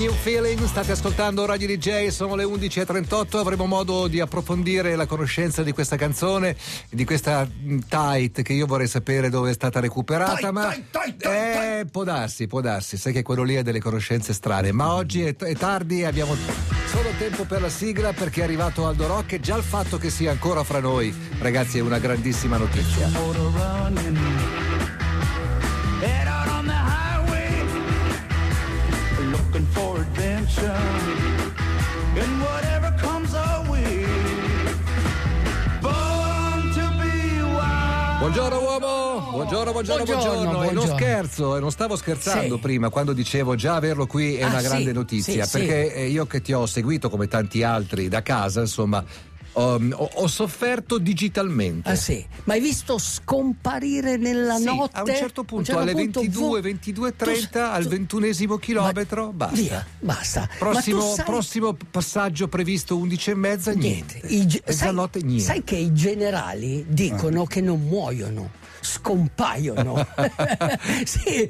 New Feeling, state ascoltando Radio DJ, sono le 11.38, avremo modo di approfondire la conoscenza di questa canzone, di questa tight che io vorrei sapere dove è stata recuperata, Tight, ma tight, tight, tight, eh, può darsi, può darsi, sai che quello lì ha delle conoscenze strane, ma oggi è, è tardi, abbiamo solo tempo per la sigla perché è arrivato Aldo Rock e già il fatto che sia ancora fra noi, ragazzi, è una grandissima notizia. Buongiorno uomo, buongiorno, buongiorno, Buongiorno, buongiorno. E non buongiorno. scherzo, e non stavo scherzando Sì. prima quando dicevo già averlo qui è Ah, una sì, grande notizia, sì, perché eh, io che ti ho seguito come tanti altri da casa, insomma, ho, ho- ho sofferto digitalmente. Ah sì, ma hai visto scomparire nella Sì, notte? a un certo punto, certo alle punto, 22, vo- 22.30, tu- al tu- ventunesimo chilometro, Ma- basta. Via, basta. Prossimo, sai, prossimo passaggio previsto 11 e mezza, niente. I ge- sai, niente. sai che i generali dicono che non muoiono. Scompaiono. sì,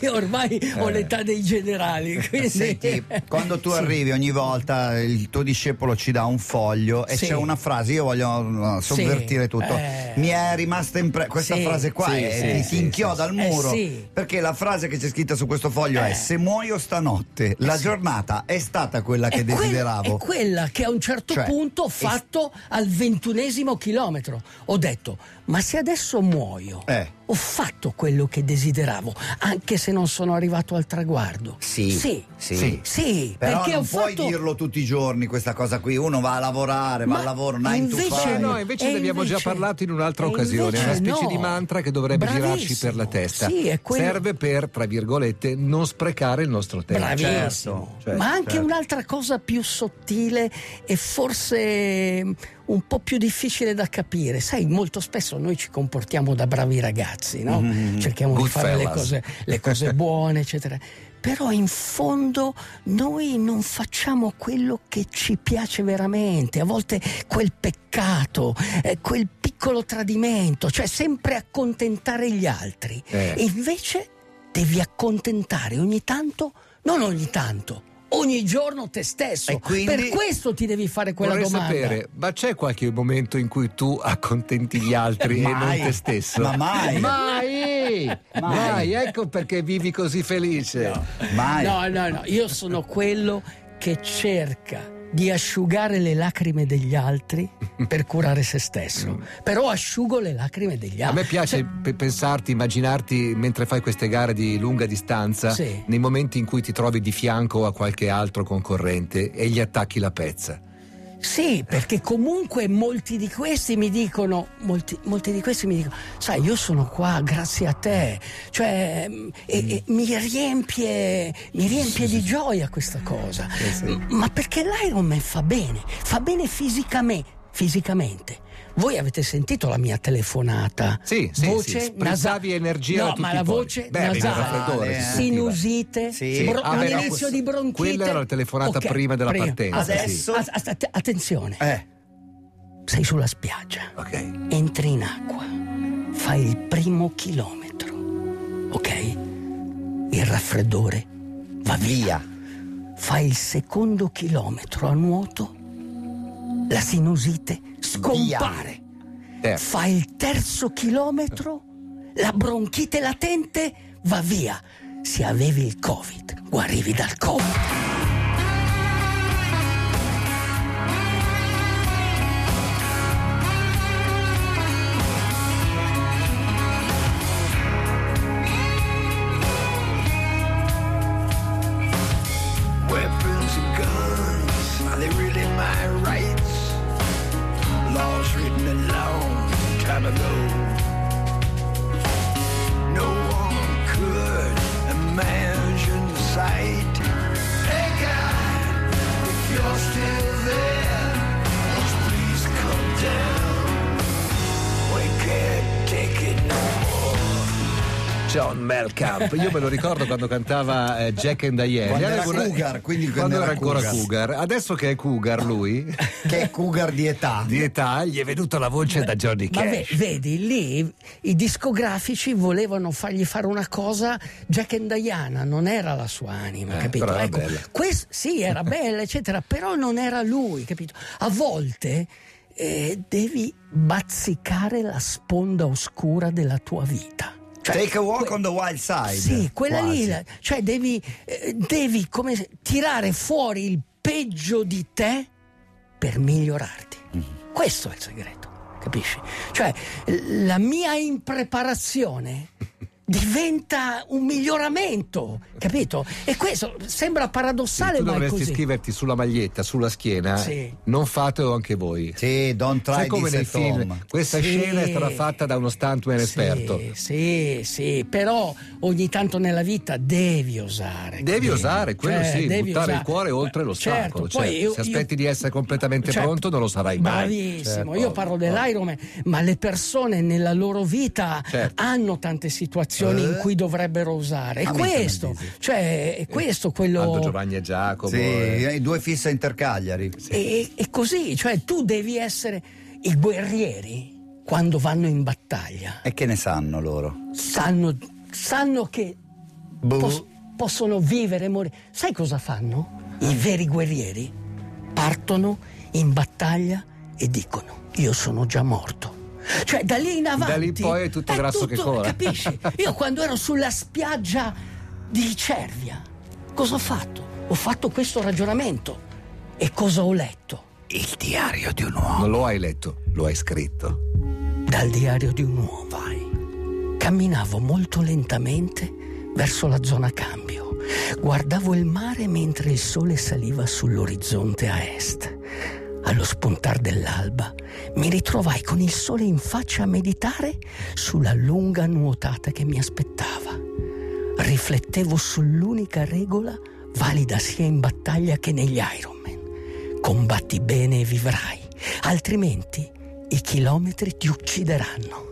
io ormai ho l'età dei generali. Quindi... Senti, quando tu arrivi ogni volta il tuo discepolo ci dà un foglio e Sì. c'è una frase, io voglio sovvertire Sì, tutto. eh. Mi è rimasta impressa questa Sì, frase qua sì, sì, ti, sì, ti inchioda al Eh, muro. sì. Perché la frase che c'è scritta su questo foglio è Eh. se muoio stanotte, la giornata è stata quella che È que- desideravo. è quella che a un certo Cioè, punto ho è- fatto al ventunesimo chilometro. Ho detto, ma se adesso muoio, Eh. Ho fatto quello che desideravo, anche se non sono arrivato al traguardo. Sì, sì, sì. sì, sì, Però perché non ho puoi fatto... dirlo tutti i giorni questa cosa qui. Uno va a lavorare, va Ma al lavoro, 9 to invece 5. no, invece ne abbiamo già invece- parlato in un'altra occasione, è una specie no. di mantra che dovrebbe girarci Bravissimo. per la testa. Sì, è quello- Serve per, tra virgolette, non sprecare il nostro tempo. Bravissimo. Certo, certo, Ma anche certo. un'altra cosa più sottile e forse un po' più difficile da capire. Sai, molto spesso noi ci comportiamo da bravi ragazzi, no? Cerchiamo di fare le cose, le cose buone, eccetera. Però in fondo noi non facciamo quello che ci piace veramente, a volte quel peccato, eh, quel piccolo tradimento, cioè sempre accontentare gli altri. Eh. E invece devi accontentare ogni tanto, non ogni tanto, ogni giorno te stesso. E quindi- Per questo ti devi fare quella Vorrei domanda. sapere, ma c'è qualche momento in cui tu accontenti gli altri e non te stesso? Ma mai. Mai! Mai, ecco perché vivi così felice. Mai. No, no, no, io sono quello che cerca di asciugare le lacrime degli altri per curare se stesso. Però asciugo le lacrime degli A altri. me piace Cioè, pe- pensarti, immaginarti mentre fai queste gare di lunga distanza, Sì. nei momenti in cui ti trovi di fianco a qualche altro concorrente e gli attacchi la pezza. Sì, perché comunque molti di questi mi dicono, molti, molti di questi mi dicono, sai, io sono qua grazie a te, cioè, mm, e, e mi riempie, mi riempie di gioia questa cosa. M- Ma perché l'Ironman fa bene, fa bene fisicamente, fisicamente. Voi avete sentito la mia telefonata? Sì, sì, voce sì, spruzzavi nasa- energia No, ma la voce Beh, nasale, sinusite, Sì. bro- Ah, beh, no, un inizio questo- di bronchite. quella era la telefonata Ok, prima della partenza, Adesso- As- as- att- attenzione Eh, sei sulla spiaggia, Ok. entri in acqua, fai il primo chilometro, ok? Il raffreddore va via. via. Fai il secondo chilometro a nuoto, la sinusite scompare. Terzo. Fai il terzo chilometro, la bronchite latente va via. Se avevi il Covid, guarivi dal Covid. never lose. Melcamp. Io me lo ricordo quando cantava eh, Jack and Diane. Quando era una- Cougar, quindi quando quando era era ancora Cougar. Cougar. Adesso che è Cougar lui, Che è cougar di età. di età, gli è venuta la voce da Johnny Ma Cash. vedi, lì i discografici volevano fargli fare una cosa, Jack and Diana non era la sua anima, Eh, capito? però era Ecco, quest- sì, era bella, eccetera, però non era lui, capito? A volte eh, devi bazzicare la sponda oscura della tua vita. Cioè, Take a walk que- on the wild side. Sì, quella Quasi. lì, la- cioè devi, eh, devi come tirare fuori il peggio di te per migliorarti. Questo è il segreto, capisci? Cioè la mia impreparazione diventa un miglioramento, capito? E questo sembra paradossale, tu ma è dovresti così. scriverti sulla maglietta, sulla schiena. Sì. Non fatelo anche voi. Sì, don't try Sai come nei film? home. Questa Sì. scena è stata fatta da uno stuntman Sì, esperto. Sì, sì, però ogni tanto nella vita devi osare. Devi capito? osare, quello Cioè, sì, devi buttare osare. il cuore oltre l'ostacolo. Certo, certo. poi io- Se aspetti io- di essere completamente Certo. pronto, non lo sarai mai. Bravissimo, Certo, io parlo ovvio. dell'Ironman, ma le persone nella loro vita Certo. hanno tante situazioni in cui dovrebbero usare. E Ah, questo, cioè, è questo quello. Aldo Giovanni e Giacomo. Sì, eh. i due fissa Intercagliari. E, e così, cioè, tu devi essere i guerrieri quando vanno in battaglia. E che ne sanno loro? Sanno, sanno che Boh. pos- possono vivere e morire. Sai cosa fanno? I veri guerrieri partono in battaglia e dicono: Io sono già morto. Cioè, da lì in avanti. Da lì poi è tutto grasso che corre. Capisci? Io quando ero sulla spiaggia di Cervia, cosa ho fatto? Ho fatto questo ragionamento. E cosa ho letto? Il diario di un uomo. Non lo hai letto, lo hai scritto. Dal diario di un uomo. Camminavo molto lentamente verso la zona cambio. Guardavo il mare mentre il sole saliva sull'orizzonte a est. Allo spuntar dell'alba mi ritrovai con il sole in faccia a meditare sulla lunga nuotata che mi aspettava. Riflettevo sull'unica regola valida sia in battaglia che negli Ironman. Combatti bene e vivrai, altrimenti i chilometri ti uccideranno.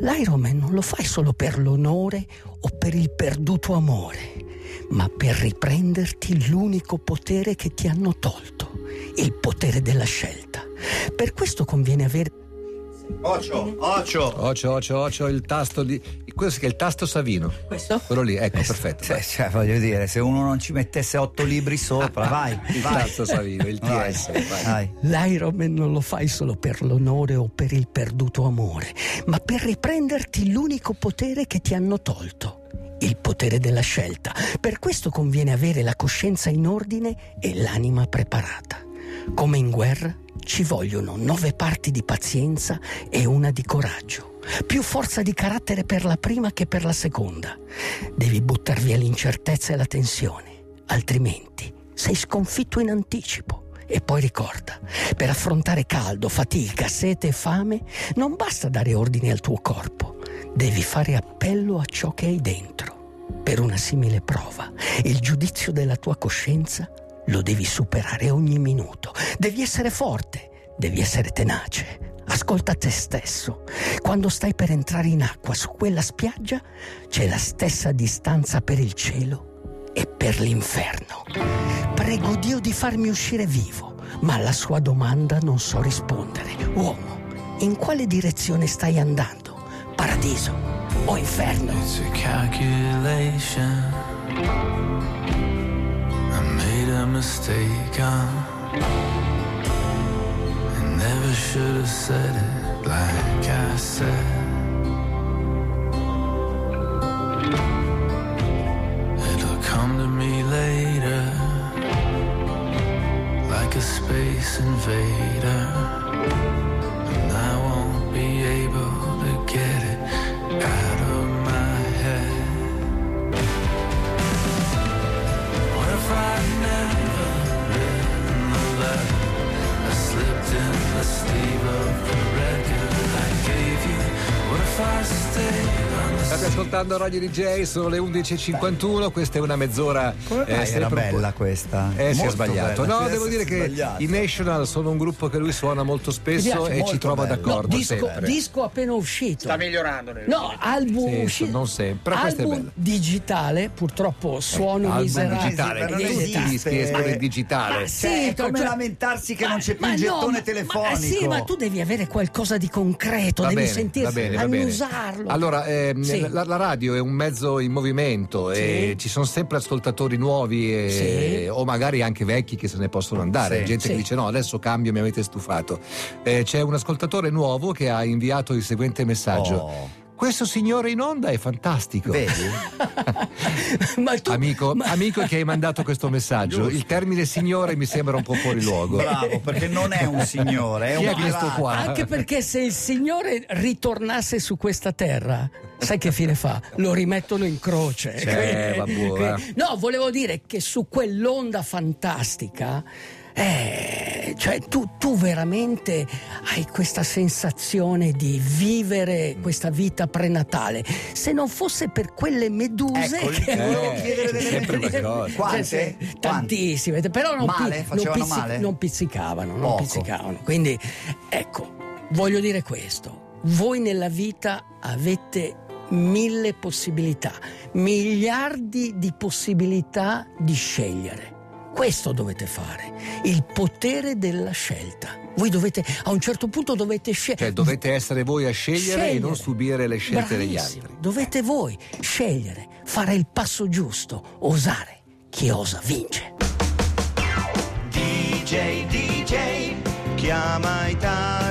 L'Ironman non lo fai solo per l'onore o per il perduto amore, ma per riprenderti l'unico potere che ti hanno tolto, il potere della scelta. Per questo conviene avere Ocio, ocio. Ocio, ocio, ocio, il tasto di. Questo che è il tasto Savino. questo. Quello lì, ecco, perfetto. Cioè, cioè, voglio dire, se uno non ci mettesse otto libri sopra, vai, Il vai. tasto Savino, il TS. vai. vai. L'Ironman non lo fai solo per l'onore o per il perduto amore, ma per riprenderti l'unico potere che ti hanno tolto, il potere della scelta. Per questo conviene avere la coscienza in ordine e l'anima preparata. Come in guerra ci vogliono nove parti di pazienza e una di coraggio. Più forza di carattere per la prima che per la seconda. Devi buttar via l'incertezza e la tensione, altrimenti sei sconfitto in anticipo. E poi ricorda, per affrontare caldo, fatica, sete e fame, non basta dare ordini al tuo corpo, devi fare appello a ciò che hai dentro. Per una simile prova, il giudizio della tua coscienza lo devi superare ogni minuto. Devi essere forte, devi essere tenace. Ascolta te stesso. Quando stai per entrare in acqua su quella spiaggia, c'è la stessa distanza per il cielo e per l'inferno. Prego Dio di farmi uscire vivo, ma alla sua domanda non so rispondere. Uomo, in quale direzione stai andando? Paradiso o inferno? It's a calculation. I mistake. Uh, I never should have said it like I said. It'll come to me later, like a space invader. And I won't be able sleeve of the record I gave you. State ascoltando Radio DJ, sono le 11.51, questa è una mezz'ora. Come mai era po'- bella questa? Eh, si è sbagliato. bella. No, devo dire che sbagliato. i National sono un gruppo che lui suona molto spesso e ci molto trova bello. d'accordo. No, disco, disco appena uscito. Sta migliorando No, album Sì, uscito. non sempre, questa è album bella. digitale, purtroppo suono Album miserabile. digitale, non esiste. dischi è digitale. Ma Cioè, è come lamentarsi che non c'è più il gettone ma- telefonico. Ma, sì, ma tu devi avere qualcosa di concreto, Va devi bene, sentire, va bene, annusarlo. Allora, ehm, Sì. la, la radio è un mezzo in movimento e ci sono sempre ascoltatori nuovi e- Sì. o magari anche vecchi che se ne possono andare. Sì. Gente Sì. che dice no, adesso cambio, mi avete stufato. Eh, c'è un ascoltatore nuovo che ha inviato il seguente messaggio. Oh. Questo signore in onda è fantastico. Vedi? ma tu, Amico, ma- amico che hai mandato questo messaggio, il termine signore mi sembra un po' fuori luogo. Bravo, perché non è un signore, è Chi un è questo qua? Anche perché se il Signore ritornasse su questa terra, sai che fine fa? Lo rimettono in croce. Cioè, vabbè, eh. No, volevo dire che su quell'onda fantastica. Eh, cioè tu, tu veramente hai questa sensazione di vivere questa vita prenatale. Se non fosse per quelle meduse Ecco, che chiedere delle. Quante? Cioè, Quante? tantissime, però non, Male? pi- non, pizzi- male? non pizzicavano, non Poco. pizzicavano. Quindi ecco, voglio dire questo, voi nella vita avete mille possibilità, miliardi di possibilità di scegliere. Questo dovete fare, il potere della scelta. Voi dovete, a un certo punto dovete scegliere. Cioè, dovete essere voi a scegliere, e non subire le scelte degli Bravissimo. altri. Dovete voi scegliere, fare il passo giusto, osare. Chi osa vince. DJ, DJ, chiama Italia.